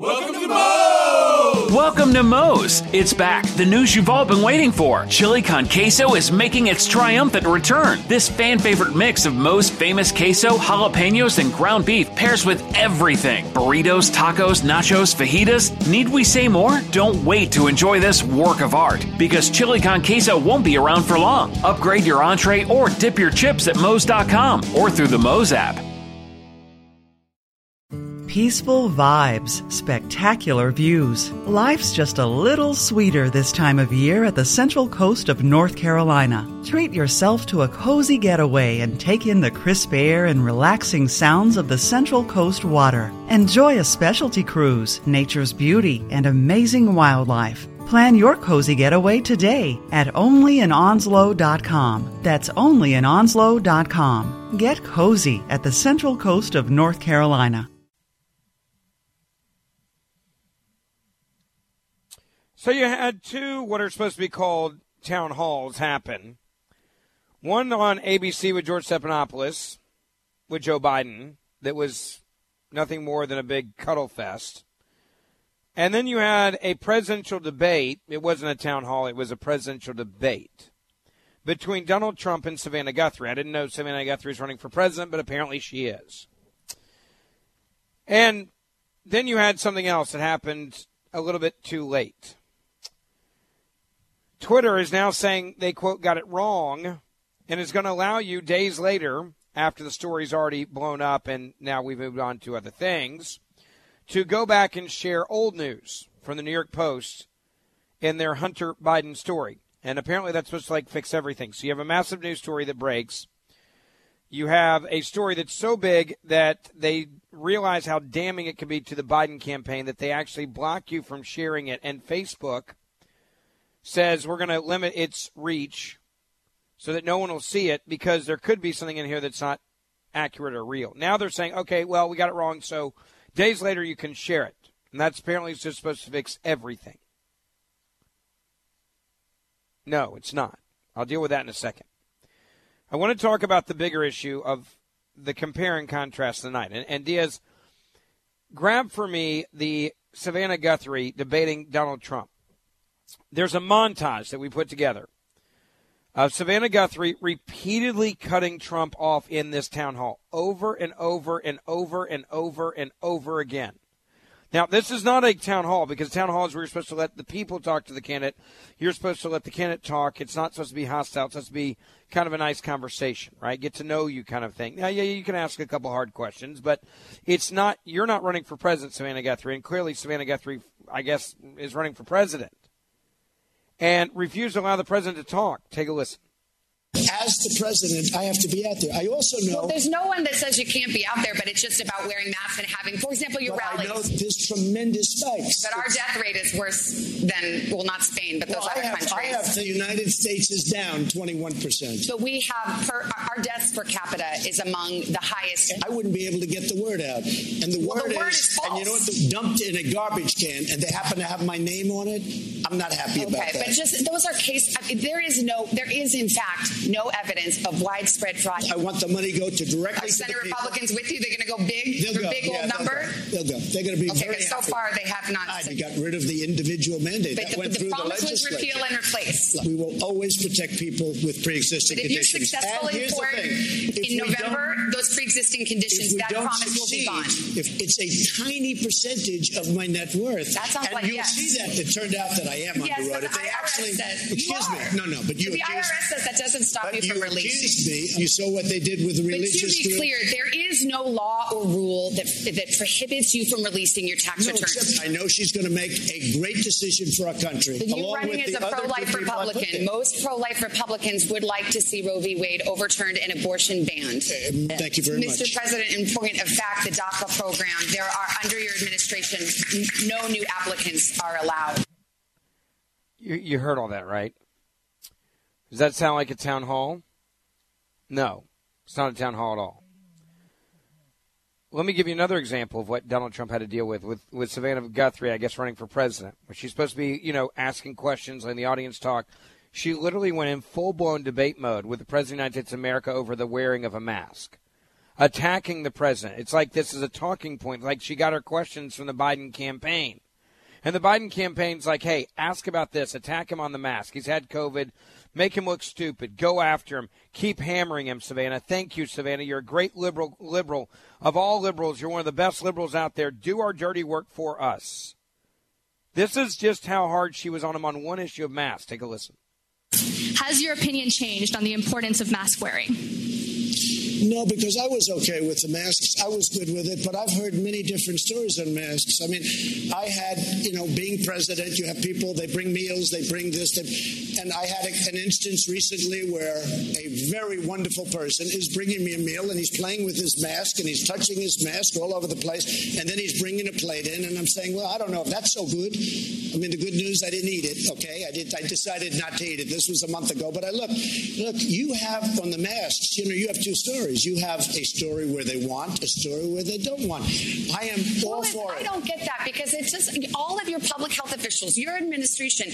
Welcome to Moe's! Welcome to Moe's. It's back. The news you've all been waiting for. Chili con queso is making its triumphant return. This fan favorite mix of Moe's famous queso, jalapenos, and ground beef pairs with everything burritos, tacos, nachos, fajitas. Need we say more? Don't wait to enjoy this work of art because chili con queso won't be around for long. Upgrade your entree or dip your chips at Moe's.com or through the Moe's app. Peaceful vibes, spectacular views. Life's just a little sweeter this time of year at the central coast of North Carolina. Treat yourself to a cozy getaway and take in the crisp air and relaxing sounds of the Central Coast water. Enjoy a specialty cruise, nature's beauty, and amazing wildlife. Plan your cozy getaway today at onlyinonslow.com. That's onlyinonslow.com. Get cozy at the Central Coast of North Carolina. So you had two what are supposed to be called town halls happen. One on ABC with George Stephanopoulos with Joe Biden that was nothing more than a big cuddle fest. And then you had a presidential debate. It wasn't a town hall, it was a presidential debate between Donald Trump and Savannah Guthrie. I didn't know Savannah Guthrie is running for president, but apparently she is. And then you had something else that happened a little bit too late. Twitter is now saying they, quote, got it wrong and is going to allow you days later, after the story's already blown up and now we've moved on to other things, to go back and share old news from the New York Post in their Hunter Biden story. And apparently that's supposed to like fix everything. So you have a massive news story that breaks. You have a story that's so big that they realize how damning it can be to the Biden campaign that they actually block you from sharing it. And Facebook says we're going to limit its reach so that no one will see it because there could be something in here that's not accurate or real. Now they're saying, okay, well, we got it wrong, so days later you can share it. And that's apparently just supposed to fix everything. No, it's not. I'll deal with that in a second. I want to talk about the bigger issue of the compare and contrast tonight. And, and Diaz, grab for me the Savannah Guthrie debating Donald Trump there's a montage that we put together of Savannah Guthrie repeatedly cutting Trump off in this town hall over and over and over and over and over again. Now, this is not a town hall because town hall is where you're supposed to let the people talk to the candidate. You're supposed to let the candidate talk. It's not supposed to be hostile. It's supposed to be kind of a nice conversation, right? Get to know you kind of thing. Now, yeah, you can ask a couple hard questions, but it's not, you're not running for president, Savannah Guthrie. And clearly, Savannah Guthrie, I guess, is running for president and refused to allow the president to talk. Take a listen. As the president, I have to be out there. I also know well, there's no one that says you can't be out there, but it's just about wearing masks and having, for example, your rallies. I know there's tremendous spikes. But our death rate is worse than, well, not Spain, but those well, other I have, countries. I have the United States is down 21 percent. But we have per, our deaths per capita is among the highest. I wouldn't be able to get the word out, and the well, word, the word is, and you know what? The dumped in a garbage can, and they happen to have my name on it. I'm not happy okay, about that. Okay, but just those are case. I mean, there is no, there is in fact no evidence of widespread fraud. I want the money go to directly Are to Senate the people. Republicans with you? They're going to go big They'll for go. big yeah, old they'll number. Go. They'll go. They're going to be Okay, very so happy. far they have not. I got rid of the individual mandate But that the, went the through the promise was repeal and replace. We will always protect people with pre-existing But if you're conditions. successful and in court the thing. If in November, those pre-existing conditions, that promise will be succeed, gone. if it's a tiny percentage of my net worth, That sounds and like you'll yes. see that it turned out that I am Yes, on the road. If they IRS actually, excuse me, no, no, but you the accused, IRS says that doesn't stop you you from release. me. You saw what they did with the religious. But to religious be group. clear, there is no law or rule that that prohibits you from releasing your tax No, returns. I know she's going to make a great decision for our country. But you along running with as a pro-life two people I put Republican, most pro-life Republicans would like to see Roe v. Wade overturned and abortion banned. Uh, Thank you very Mr. much. President, in point of fact, the DACA program, there are under your administration, no new applicants are allowed. You, you heard all that, right? Does that sound like a town hall? No, it's not a town hall at all. Let me give you another example of what Donald Trump had to deal with with, with Savannah Guthrie, I guess, running for president, where she's supposed to be, you know, asking questions, letting the audience talk. She literally went in full blown debate mode with the President of the United States of America over the wearing of a mask. attacking the president. It's like this is a talking point. Like she got her questions from the Biden campaign. And the Biden campaign's like, hey, ask about this, attack him on the mask. He's had COVID. Make him look stupid. Go after him. Keep hammering him, Savannah. Thank you, Savannah. You're a great liberal liberal. Of all liberals, you're one of the best liberals out there. Do our dirty work for us. This is just how hard she was on him on one issue of masks. Take a listen. Has your opinion changed on the importance of mask wearing? No, because I was okay with the masks. I was good with it, but I've heard many different stories on masks. I mean, I had, you know, being president, you have people, they bring meals, they bring this, they, and I had a, an instance recently where a very wonderful person is bringing me a meal and he's playing with his mask and he's touching his mask all over the place, and then he's bringing a plate in, and I'm saying, well, I don't know if that's so good. I mean, the good news, I didn't eat it. Okay, I did. I decided not to eat it. This was a month ago, but I look, look, you have on the masks, you know, you have two stories stories. You have a story where they want, a story where they don't want. I am all well, for I it. I don't get that because it's just all of your public health officials, your administration,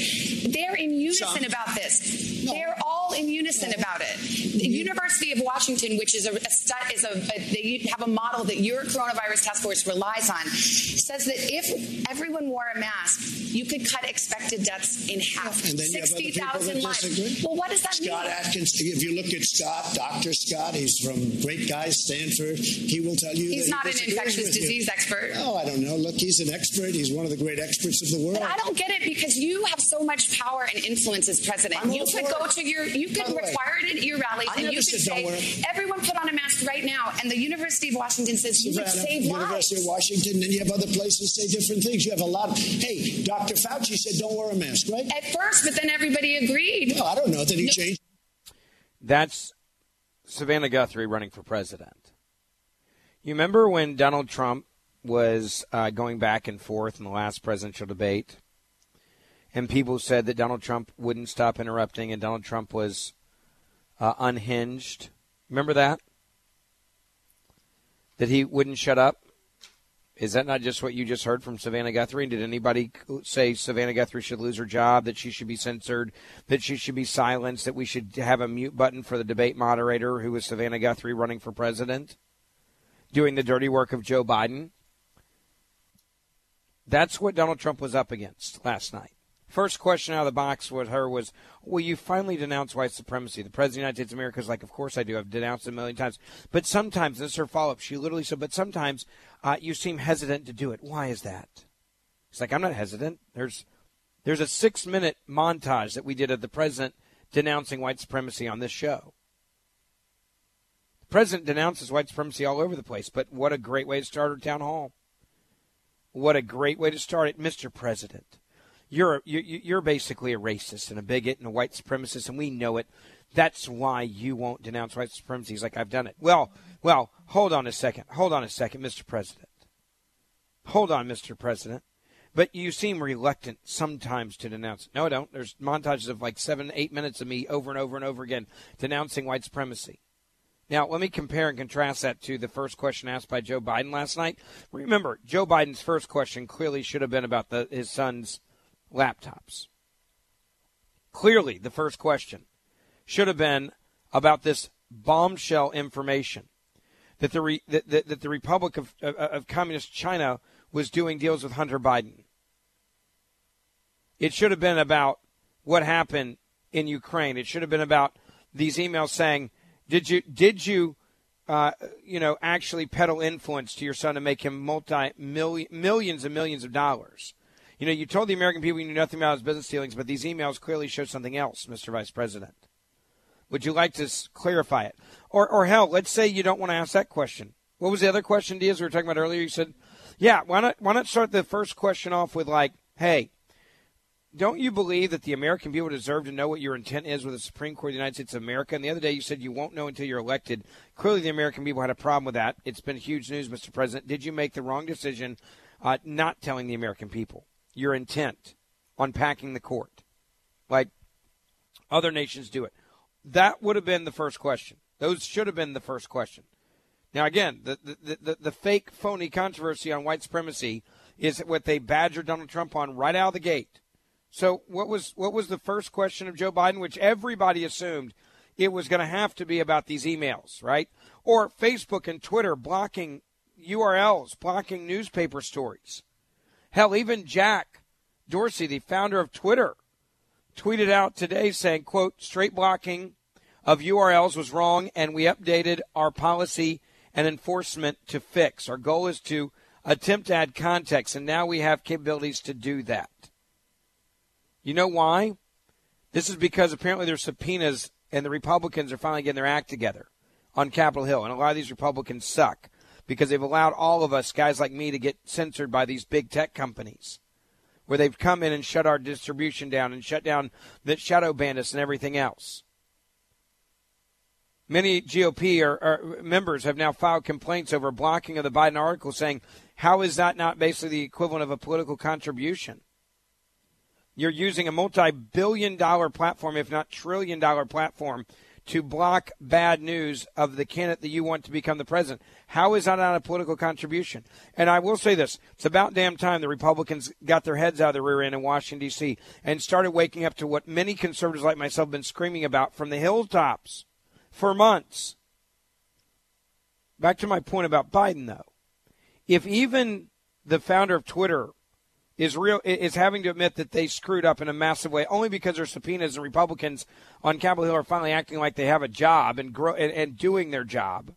they're in unison Some. about this. No. They're all in unison about it. The University of Washington, which is a, a is a, a they have a model that your coronavirus task force relies on, says that if everyone wore a mask, you could cut expected deaths in half. And then you have other people that lives. Well, what does that Scott mean? Atlas, if you look at Scott, Dr. Scott, he's from great guy, Stanford. He will tell you He's not he an infectious with you. disease expert. Oh, I don't know. Look, he's an expert. He's one of the great experts of the world. But I don't get it because you have so much power and influence as president. I'm you could go it. to your, you By could the way, require it at your rallies, and you could say, everyone put on a mask right now. And the University of Washington says you would Savannah, save University lives. of Washington, and you have other places say different things. You have a lot. Of, hey, Dr. Fauci said don't wear a mask, right? At first, but then everybody agreed. No, I don't know that he changed. That's Savannah Guthrie running for president. You remember when Donald Trump was uh, going back and forth in the last presidential debate, and people said that Donald Trump wouldn't stop interrupting, and Donald Trump was uh, unhinged. Remember that? That he wouldn't shut up. Is that not just what you just heard from Savannah Guthrie? Did anybody say Savannah Guthrie should lose her job, that she should be censored, that she should be silenced, that we should have a mute button for the debate moderator who was Savannah Guthrie running for president, doing the dirty work of Joe Biden? That's what Donald Trump was up against last night. First question out of the box with her was, Will you finally denounce white supremacy? The President of the United States of America is like, Of course I do. I've denounced it a million times. But sometimes, this is her follow up, she literally said, But sometimes uh, you seem hesitant to do it. Why is that? It's like, I'm not hesitant. There's, there's a six minute montage that we did of the President denouncing white supremacy on this show. The President denounces white supremacy all over the place, but what a great way to start her town hall. What a great way to start it, Mr. President. You're you, you're basically a racist and a bigot and a white supremacist, and we know it. That's why you won't denounce white supremacy. Like, I've done it. Well, well, hold on a second. Hold on a second, Mr. President. Hold on, Mr. President. But you seem reluctant sometimes to denounce it. No, I don't. There's montages of like seven, eight minutes of me over and over and over again denouncing white supremacy. Now, let me compare and contrast that to the first question asked by Joe Biden last night. Remember, Joe Biden's first question clearly should have been about the, his son's laptops. Clearly, the first question should have been about this bombshell information that the, re, that, that, that the Republic of, of, of Communist China was doing deals with Hunter Biden. It should have been about what happened in Ukraine. It should have been about these emails saying, "Did you did you uh, you know actually peddle influence to your son to make him multi million millions and millions of dollars?" You know, you told the American people you knew nothing about his business dealings, but these emails clearly show something else, Mr. Vice President. Would you like to clarify it? Or, or hell, let's say you don't want to ask that question. What was the other question, Diaz, we were talking about earlier? You said, yeah, why not, why not start the first question off with like, hey, don't you believe that the American people deserve to know what your intent is with the Supreme Court of the United States of America? And the other day you said you won't know until you're elected. Clearly, the American people had a problem with that. It's been huge news, Mr. President. Did you make the wrong decision uh, not telling the American people your intent on packing the court, like other nations do it? That would have been the first question. Those should have been the first question. Now, again, the, the, the, the fake, phony controversy on white supremacy is what they badgered Donald Trump on right out of the gate. So, what was what was the first question of Joe Biden, which everybody assumed it was going to have to be about these emails, right? Or Facebook and Twitter blocking URLs, blocking newspaper stories. Hell, even Jack Dorsey, the founder of Twitter, tweeted out today saying, quote, straight blocking of URLs was wrong and we updated our policy and enforcement to fix. Our goal is to attempt to add context and now we have capabilities to do that. You know why? This is because apparently there's subpoenas and the Republicans are finally getting their act together on Capitol Hill. And a lot of these Republicans suck because they've allowed all of us, guys like me, to get censored by these big tech companies where they've come in and shut our distribution down and shut down the shadow bandits and everything else. Many GOP or, or members have now filed complaints over blocking of the Biden article, saying, "How is that not basically the equivalent of a political contribution?" You're using a multi-billion-dollar platform, if not trillion-dollar platform, to block bad news of the candidate that you want to become the president. How is that not a political contribution? And I will say this it's about damn time the Republicans got their heads out of the rear end in Washington, D.C., and started waking up to what many conservatives like myself have been screaming about from the hilltops for months. Back to my point about Biden, though. If even the founder of Twitter is real is having to admit that they screwed up in a massive way only because their subpoenas and Republicans on Capitol Hill are finally acting like they have a job and grow and, and doing their job.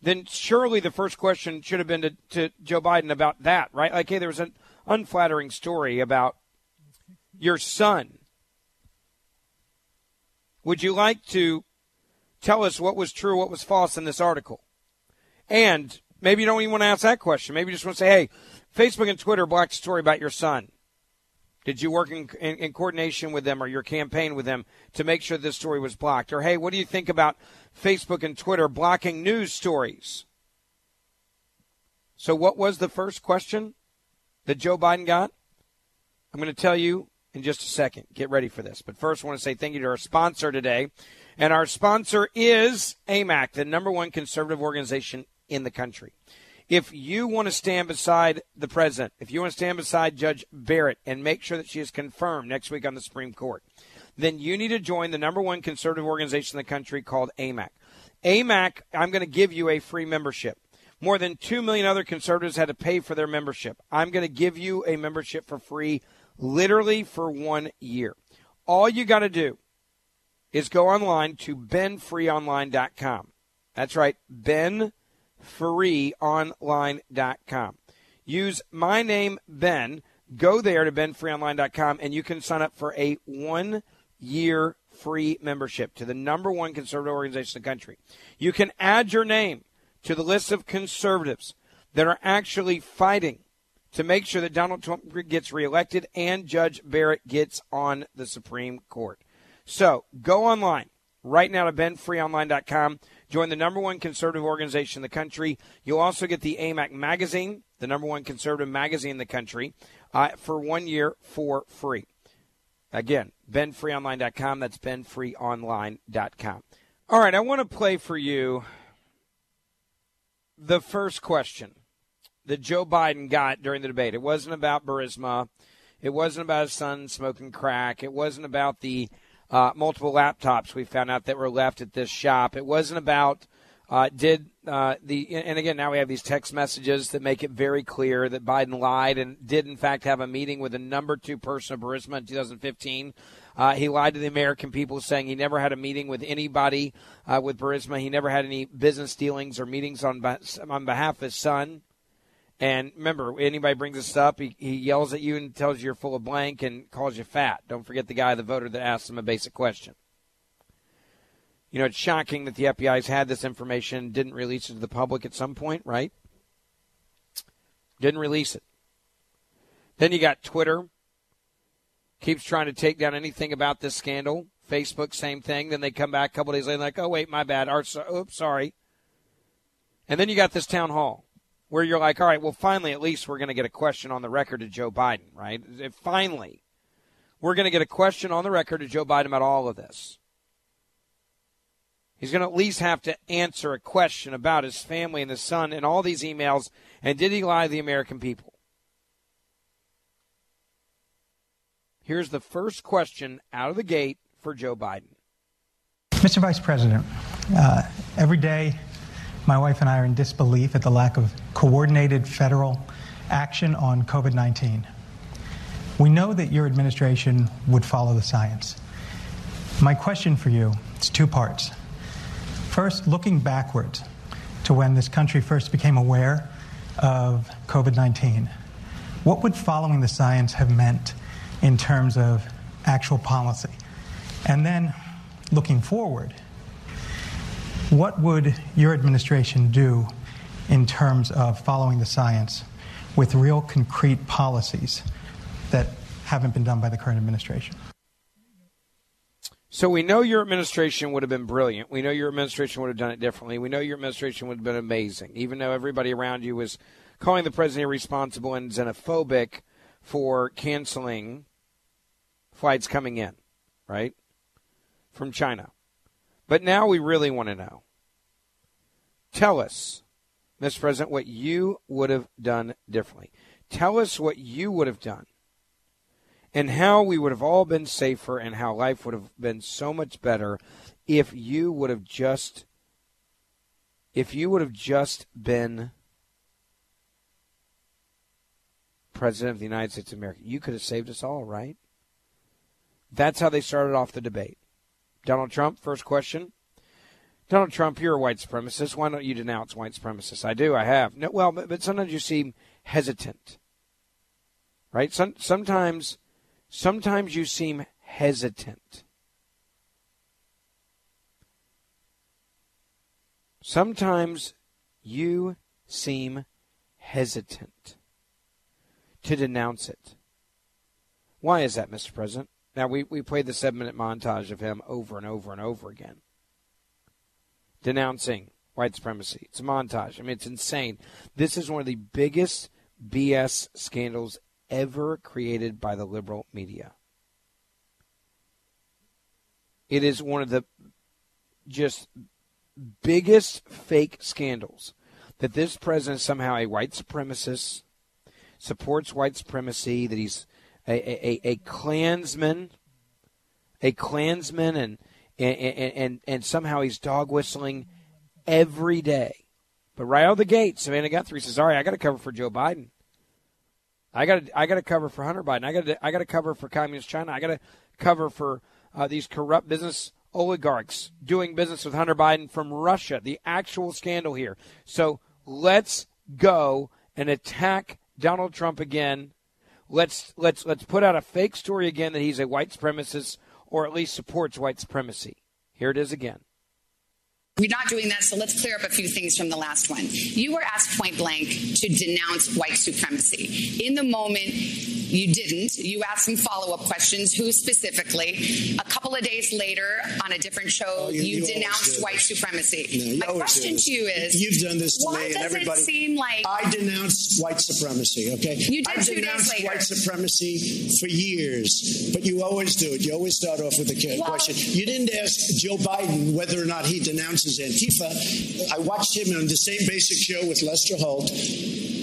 Then surely the first question should have been to, to Joe Biden about that, right? Like, hey, there was an unflattering story about your son. Would you like to tell us what was true, what was false in this article? And maybe you don't even want to ask that question. Maybe you just want to say, hey, Facebook and Twitter blocked a story about your son. Did you work in, in, in, coordination with them or your campaign with them to make sure this story was blocked? Or, hey, what do you think about Facebook and Twitter blocking news stories? So, what was the first question that Joe Biden got? I'm going to tell you in just a second. Get ready for this. But first, I want to say thank you to our sponsor today. And our sponsor is AMAC, the number one conservative organization in the country if you want to stand beside the president, if you want to stand beside Judge Barrett and make sure that she is confirmed next week on the Supreme Court, then you need to join the number one conservative organization in the country called AMAC. AMAC, I'm going to give you a free membership. More than 2 million other conservatives had to pay for their membership. I'm going to give you a membership for free, literally for one year. All you got to do is go online to benfreeonline.com. That's right, Ben benfreeonline.com. Use my name, Ben. Go there to benfreeonline.com and you can sign up for a one year free membership to the number one conservative organization in the country. You can add your name to the list of conservatives that are actually fighting to make sure that Donald Trump gets reelected and Judge Barrett gets on the Supreme Court. So go online right now to benfreeonline.com. Join the number one conservative organization in the country. You'll also get the AMAC magazine, the number one conservative magazine in the country, uh, for one year for free. Again, benfreeonline.com. That's benfreeonline.com. All right, I want to play for you the first question that Joe Biden got during the debate. It wasn't about Burisma. It wasn't about his son smoking crack. It wasn't about the uh, multiple laptops we found out that were left at this shop. It wasn't about uh, did uh, the and again now we have these text messages that make it very clear that Biden lied and did in fact have a meeting with the number two person of Burisma in 2015. Uh, he lied to the American people, saying he never had a meeting with anybody uh, with Burisma. He never had any business dealings or meetings on on behalf of his son. And remember, anybody brings this up, he, he yells at you and tells you you're full of blank and calls you fat. Don't forget the guy, the voter, that asked him a basic question. You know, it's shocking that the FBI's had this information, didn't release it to the public at some point, right? Didn't release it. Then you got Twitter, keeps trying to take down anything about this scandal. Facebook, same thing. Then they come back a couple days later, like, oh wait, my bad. oops, sorry. And then you got this town hall where you're like, all right, well, finally, at least we're going to get a question on the record to Joe Biden, right? Finally, we're going to get a question on the record to Joe Biden about all of this. He's going to at least have to answer a question about his family and his son and all these emails. And did he lie to the American people? Here's the first question out of the gate for Joe Biden. Mr. Vice President, uh, every day my wife and I are in disbelief at the lack of coordinated federal action on COVID 19. We know that your administration would follow the science. My question for you is two parts. First, looking backwards to when this country first became aware of COVID 19, what would following the science have meant in terms of actual policy? And then, looking forward, what would your administration do in terms of following the science with real concrete policies that haven't been done by the current administration? So we know your administration would have been brilliant. We know your administration would have done it differently. We know your administration would have been amazing, even though everybody around you was calling the president irresponsible and xenophobic for canceling flights coming in, right? From China. But now we really want to know. Tell us, Mr. President, what you would have done differently. Tell us what you would have done and how we would have all been safer and how life would have been so much better if you would have just if you would have just been president of the United States of America. You could have saved us all, right? That's how they started off the debate. Donald Trump, first question. Donald Trump, you're a white supremacist. Why don't you denounce white supremacists? I do. I have. No, well, but, but sometimes you seem hesitant, right? Some, sometimes, sometimes you seem hesitant. Sometimes you seem hesitant to denounce it. Why is that, Mr. President? Now, we, we played the seven minute montage of him over and over and over again denouncing white supremacy. It's a montage. I mean, it's insane. This is one of the biggest BS scandals ever created by the liberal media. It is one of the just biggest fake scandals that this president is somehow a white supremacist, supports white supremacy, that he's a, a, a Klansman, a Klansman, and and, and, and, somehow he's dog whistling every day. But right out of the gate, Savannah Guthrie says, "All right, I got to cover for Joe Biden. I got I got to cover for Hunter Biden. I got I got to cover for Communist China. I got to cover for uh, these corrupt business oligarchs doing business with Hunter Biden from Russia. The actual scandal here. So let's go and attack Donald Trump again. Let's let's let's put out a fake story again that he's a white supremacist or at least supports white supremacy. Here it is again. We're not doing that, so let's clear up a few things from the last one. You were asked point blank to denounce white supremacy. In the moment, you didn't. You asked some follow up questions. Who specifically? A couple of days later, on a different show, oh, you, you, you denounced white supremacy. No, My question to you is You've done this to why me does and everybody. It seem like I denounced white supremacy, okay? You did I two denounced days later. white supremacy for years, but you always do it. You always start off with a well, question. You didn't ask Joe Biden whether or not he denounces Antifa. I watched him on the same basic show with Lester Holt,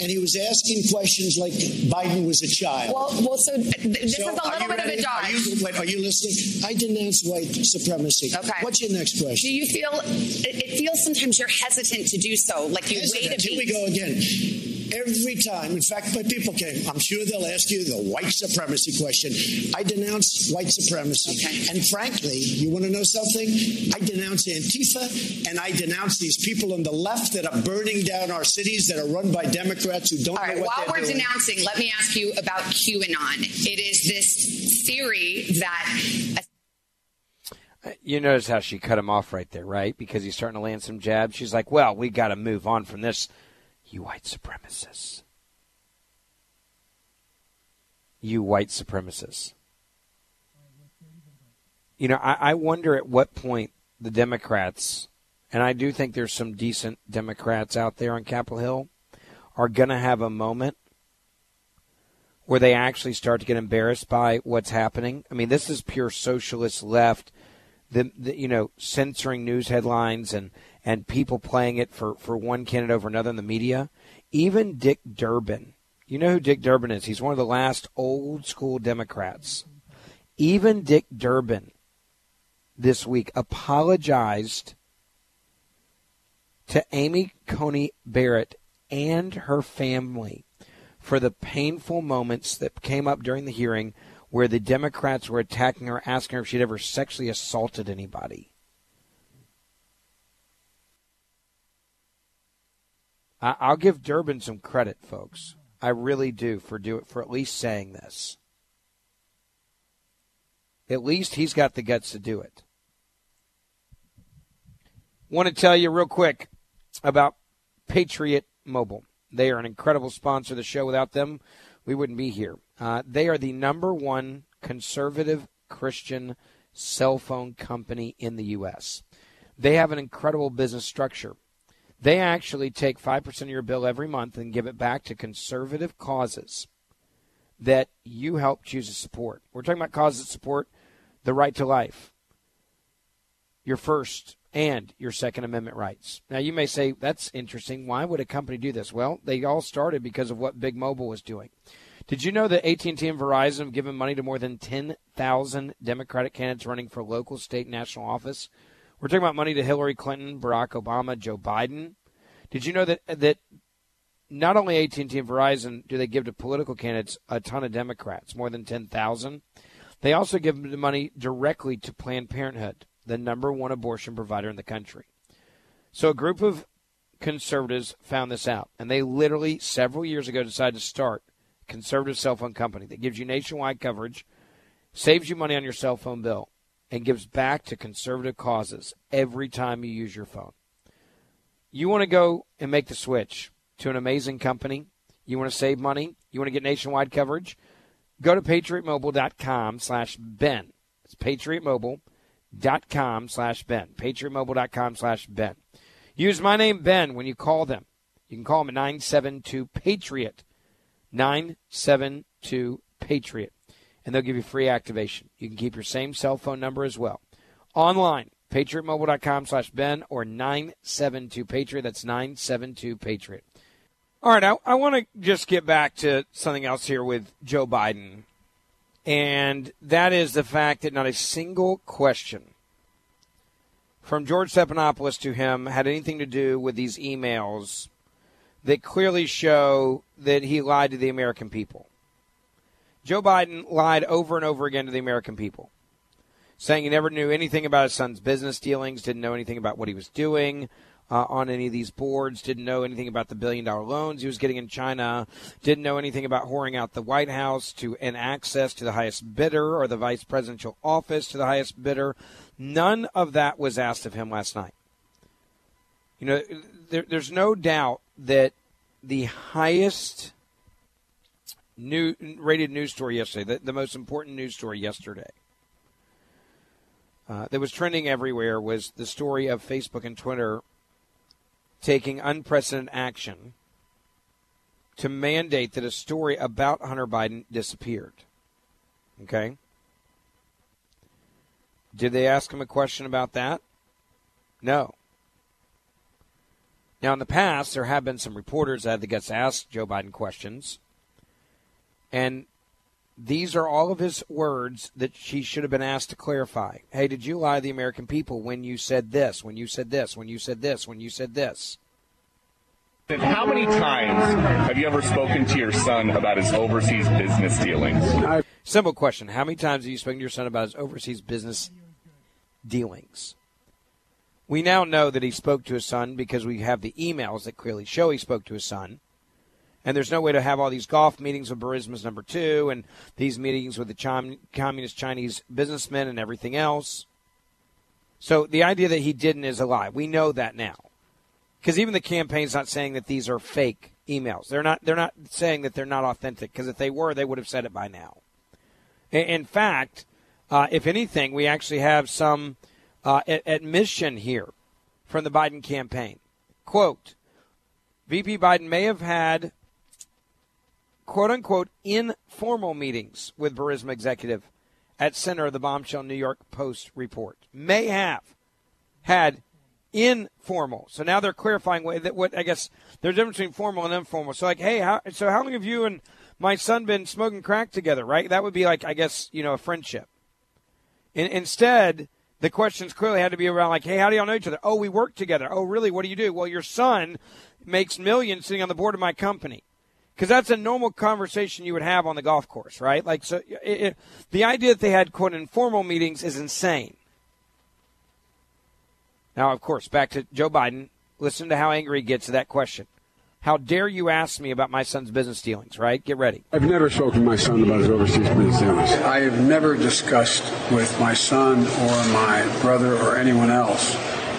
and he was asking questions like Biden was a child. Well, well so this so is a little bit ready? of a dodge. Are you, wait, are you listening? I denounce white supremacy. Okay. What's your next question? Do you feel it feels sometimes you're hesitant to do so, like you hesitant. wait a beat? Here we go again every time. In fact, my people came. I'm sure they'll ask you the white supremacy question. I denounce white supremacy. Okay. And frankly, you want to know something? I denounce Antifa and I denounce these people on the left that are burning down our cities that are run by Democrats who don't All right, know what while we're doing. denouncing, let me ask you about QAnon. It is this theory that. Uh, you notice how she cut him off right there, right? Because he's starting to land some jabs. She's like, well, we got to move on from this you white supremacists. You white supremacists. You know, I, I wonder at what point the Democrats, and I do think there's some decent Democrats out there on Capitol Hill, are going to have a moment where they actually start to get embarrassed by what's happening. I mean, this is pure socialist left, the, the you know censoring news headlines and and people playing it for, for one candidate over another in the media. Even Dick Durbin, you know who Dick Durbin is? He's one of the last old school Democrats. Even Dick Durbin, this week apologized to Amy Coney Barrett and her family for the painful moments that came up during the hearing where the Democrats were attacking her, asking her if she'd ever sexually assaulted anybody. I'll give Durbin some credit, folks. I really do for do it for at least saying this. At least he's got the guts to do it. Want to tell you real quick about Patriot Mobile. They are an incredible sponsor of the show. Without them, we wouldn't be here. Uh, they are the number one conservative Christian cell phone company in the U.S. They have an incredible business structure. They actually take 5% of your bill every month and give it back to conservative causes that you help choose to support. We're talking about causes that support the right to life, your First and your Second Amendment rights. Now, you may say, that's interesting. Why would a company do this? Well, they all started because of what Big Mobile was doing. Did you know that AT&T and Verizon have given money to more than 10,000 Democratic candidates running for local, state, national office? We're talking about money to Hillary Clinton, Barack Obama, Joe Biden. Did you know that that not only AT&T and Verizon do they give to political candidates a ton of Democrats, more than 10,000? They also give the money directly to Planned Parenthood, the number one abortion provider in the country. So a group of conservatives found this out, and they literally several years ago decided to start a conservative cell phone company that gives you nationwide coverage, saves you money on your cell phone bill, and gives back to conservative causes every time you use your phone. You want to go and make the switch to an amazing company. You want to save money. You want to get nationwide coverage. Go to patriotmobile.com slash Ben. It's patriotmobile.com slash Ben. Patriotmobile.com slash Ben. Use my name, Ben, when you call them. You can call them at 972 Patriot. 972 Patriot and they'll give you free activation. You can keep your same cell phone number as well. Online, patriotmobile.com slash Ben or 972 Patriot. That's 972 Patriot. All right, I, I want to just get back to something else here with Joe Biden, and that is the fact that not a single question from George Stephanopoulos to him had anything to do with these emails that clearly show that he lied to the American people. Joe Biden lied over and over again to the American people, saying he never knew anything about his son's business dealings, didn't know anything about what he was doing uh, on any of these boards, didn't know anything about the billion dollar loans he was getting in China, didn't know anything about whoring out the White House to and access to the highest bidder or the vice presidential office to the highest bidder. None of that was asked of him last night. You know, there, there's no doubt that the highest new rated news story yesterday, the, the most important news story yesterday uh, that was trending everywhere was the story of Facebook and Twitter taking unprecedented action to mandate that a story about Hunter Biden disappeared. Okay? Did they ask him a question about that? No. Now, in the past, there have been some reporters that had the guts to ask Joe Biden questions. And these are all of his words that she should have been asked to clarify. Hey, did you lie to the American people when you said this, when you said this, when you said this, when you said this? Then how many times have you ever spoken to your son about his overseas business dealings? Simple question. How many times have you spoken to your son about his overseas business dealings? We now know that he spoke to his son because we have the emails that clearly show he spoke to his son and there's no way to have all these golf meetings with Burisma's number two and these meetings with the communist Chinese businessmen and everything else. So the idea that he didn't is a lie. We know that now. Because even the campaign's not saying that these are fake emails. They're not. They're not saying that they're not authentic. Because if they were, they would have said it by now. In fact, uh, if anything, we actually have some uh, admission here from the Biden campaign. Quote: VP Biden may have had quote unquote informal meetings with Burisma executive at center of the bombshell New York Post report. May have had informal. So now they're clarifying what, what I guess there's a difference between formal and informal. So like, hey, how, so how long have you and my son been smoking crack together? Right? That would be like I guess you know a friendship. In, instead, The questions clearly had to be around like, hey, how do y'all know each other? Oh, we work together. Oh, really? What do you do? Well, your son makes millions sitting on the board of my company. Because that's a normal conversation you would have on the golf course, right? Like, so it, it, the idea that they had quote informal meetings is insane. Now, of course, back to Joe Biden. Listen to how angry he gets to that question. How dare you ask me about my son's business dealings, right? Get ready. I've never spoken to my son about his overseas business dealings. I have never discussed with my son or my brother or anyone else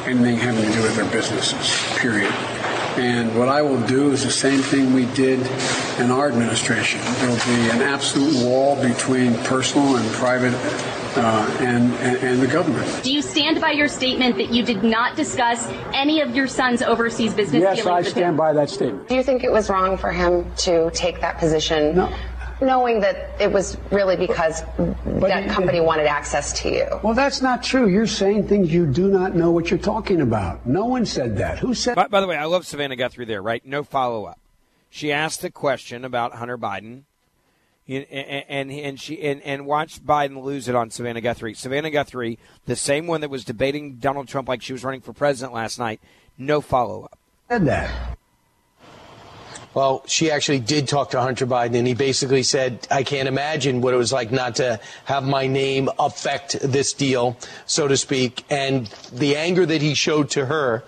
anything having to do with their businesses, period. And what I will do is the same thing we did in our administration. There will be an absolute wall between personal and private uh, and, and, and, the government. Do you stand by your statement that you did not discuss any of your son's overseas business yes. Yes, I stand by that statement. Do you think it was wrong for him to take that position? No. Knowing that it was really because but that company wanted access to you. Well, that's not true. You're saying things you do not know what you're talking about. No one said that. Who said? By, by the way, I love Savannah Guthrie there. Right? No follow up. She asked a question about Hunter Biden and and, and she and, and watched Biden lose it on Savannah Guthrie. Savannah Guthrie, the same one that was debating Donald Trump like she was running for president last night, no follow up. Said that. Well, she actually did talk to Hunter Biden, and he basically said, I can't imagine what it was like not to have my name affect this deal, so to speak. And the anger that he showed to her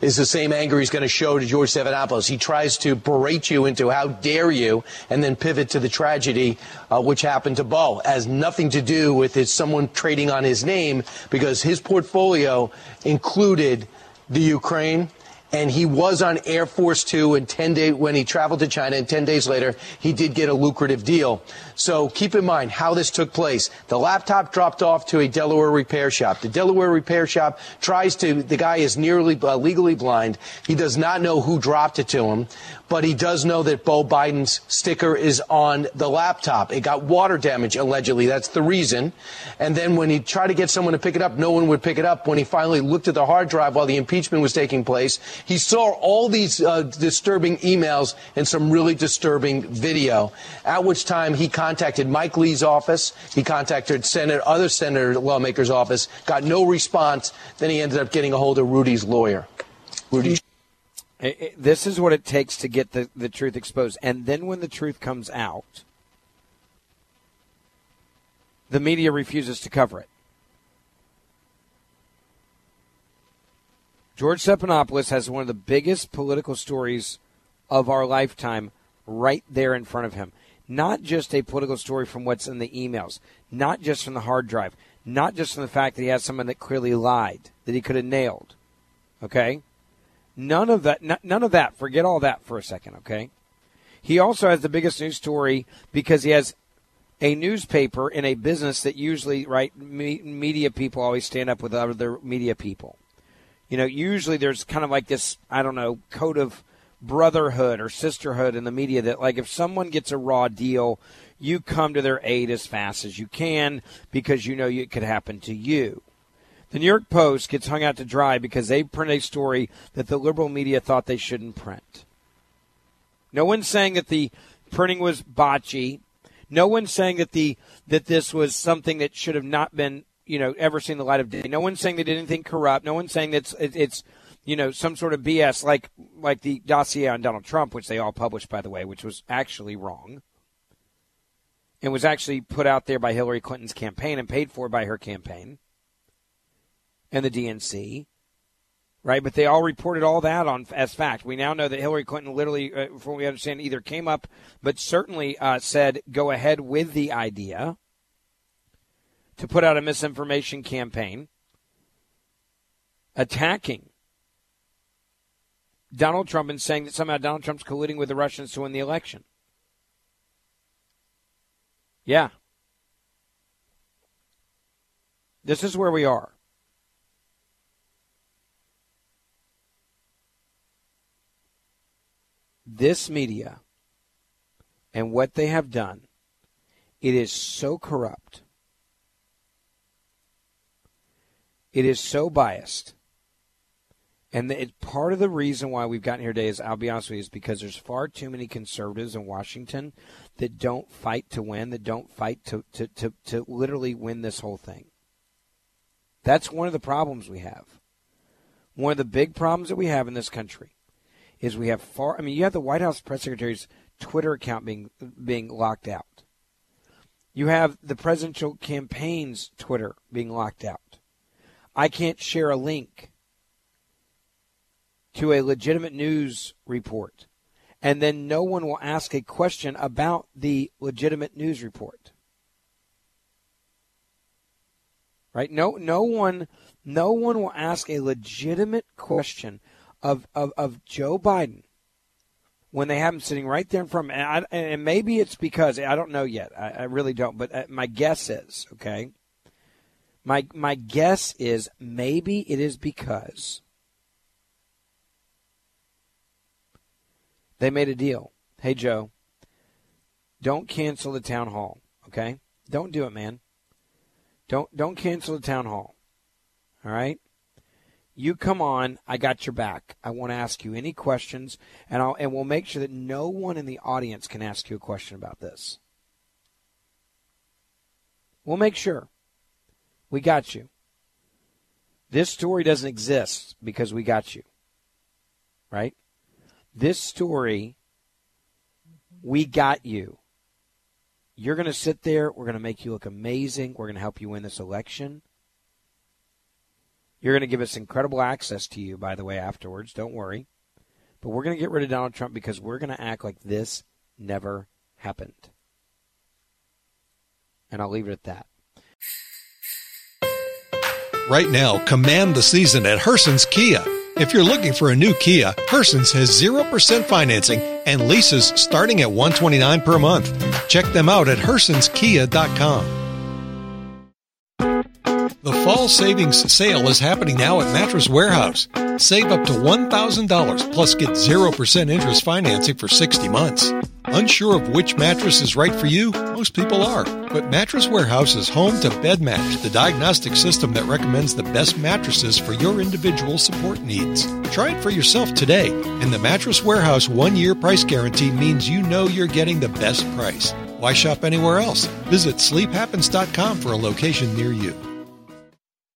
is the same anger he's going to show to George Stephanopoulos. He tries to berate you into how dare you and then pivot to the tragedy uh, which happened to Beau. Has nothing to do with his, someone trading on his name because his portfolio included the Ukraine, and he was on Air Force Two and 10 days when he traveled to China and 10 days later he did get a lucrative deal. So keep in mind how this took place. The laptop dropped off to a Delaware repair shop. The Delaware repair shop tries to, the guy is nearly uh, legally blind. He does not know who dropped it to him, but he does know that Beau Biden's sticker is on the laptop. It got water damage, allegedly. That's the reason. And then when he tried to get someone to pick it up, no one would pick it up. When he finally looked at the hard drive while the impeachment was taking place, he saw all these uh, disturbing emails and some really disturbing video, at which time he contacted Mike Lee's office. He contacted other senator lawmakers' office. Got no response. Then he ended up getting a hold of Rudy's lawyer. Rudy. This is what it takes to get the, the truth exposed. And then when the truth comes out, the media refuses to cover it. George Stephanopoulos has one of the biggest political stories of our lifetime right there in front of him not just a political story from what's in the emails, not just from the hard drive, not just from the fact that he has someone that clearly lied, that he could have nailed. Okay? None of that, none of that. Forget all that for a second, okay? He also has the biggest news story because he has a newspaper in a business that usually, right, Me, media people always stand up with other media people. You know, usually there's kind of like this, I don't know, code of brotherhood or sisterhood in the media that like if someone gets a raw deal, you come to their aid as fast as you can because you know it could happen to you. The New York Post gets hung out to dry because they print a story that the liberal media thought they shouldn't print. No one's saying that the printing was botchy. No one's saying that the that this was something that should have not been, you know, ever seen the light of day. No one's saying they did anything corrupt. No one's saying that it's, it's you know, some sort of BS like like the dossier on Donald Trump, which they all published, by the way, which was actually wrong. And was actually put out there by Hillary Clinton's campaign and paid for by her campaign and the DNC, right? But they all reported all that on as fact. We now know that Hillary Clinton literally, uh, from what we understand, either came up, but certainly uh, said, "Go ahead with the idea to put out a misinformation campaign attacking Donald Trump and saying that somehow Donald Trump's colluding with the Russians to win the election. Yeah. This is where we are. This media and what they have done, it is so corrupt. It is so biased and it, part of the reason why we've gotten here today is, I'll be honest with you, is because there's far too many conservatives in Washington that don't fight to win, that don't fight to, to, to, to literally win this whole thing. That's one of the problems we have. One of the big problems that we have in this country is we have far. I mean, you have the White House press secretary's Twitter account being being locked out. You have the presidential campaign's Twitter being locked out. I can't share a link to a legitimate news report, and then no one will ask a question about the legitimate news report. Right? No, no one, no one will ask a legitimate question of of, of Joe Biden when they have him sitting right there in front of me. And, I, and maybe it's because I don't know yet. I, I really don't. But uh, my guess is okay. My my guess is maybe it is because they made a deal. Hey Joe, don't cancel the town hall. Okay, don't do it, man. Don't don't cancel the town hall. All right. You come on. I got your back. I want to ask you any questions, and I'll and we'll make sure that no one in the audience can ask you a question about this. We'll make sure. We got you. This story doesn't exist because we got you. Right? This story, we got you. You're going to sit there. We're going to make you look amazing. We're going to help you win this election. You're going to give us incredible access to you, by the way, afterwards. Don't worry. But we're going to get rid of Donald Trump because we're going to act like this never happened. And I'll leave it at that. Right now, command the season at Herson's Kia. If you're looking for a new Kia, Herson's has 0% financing and leases starting at 129 per month. Check them out at hersonskia.com. The fall savings sale is happening now at Mattress Warehouse. Save up to $1,000 plus get 0% interest financing for 60 months. Unsure of which mattress is right for you? Most people are. But Mattress Warehouse is home to BedMatch, the diagnostic system that recommends the best mattresses for your individual support needs. Try it for yourself today, and the Mattress Warehouse one year price guarantee means you know you're getting the best price. Why shop anywhere else? Visit sleephappens.com for a location near you.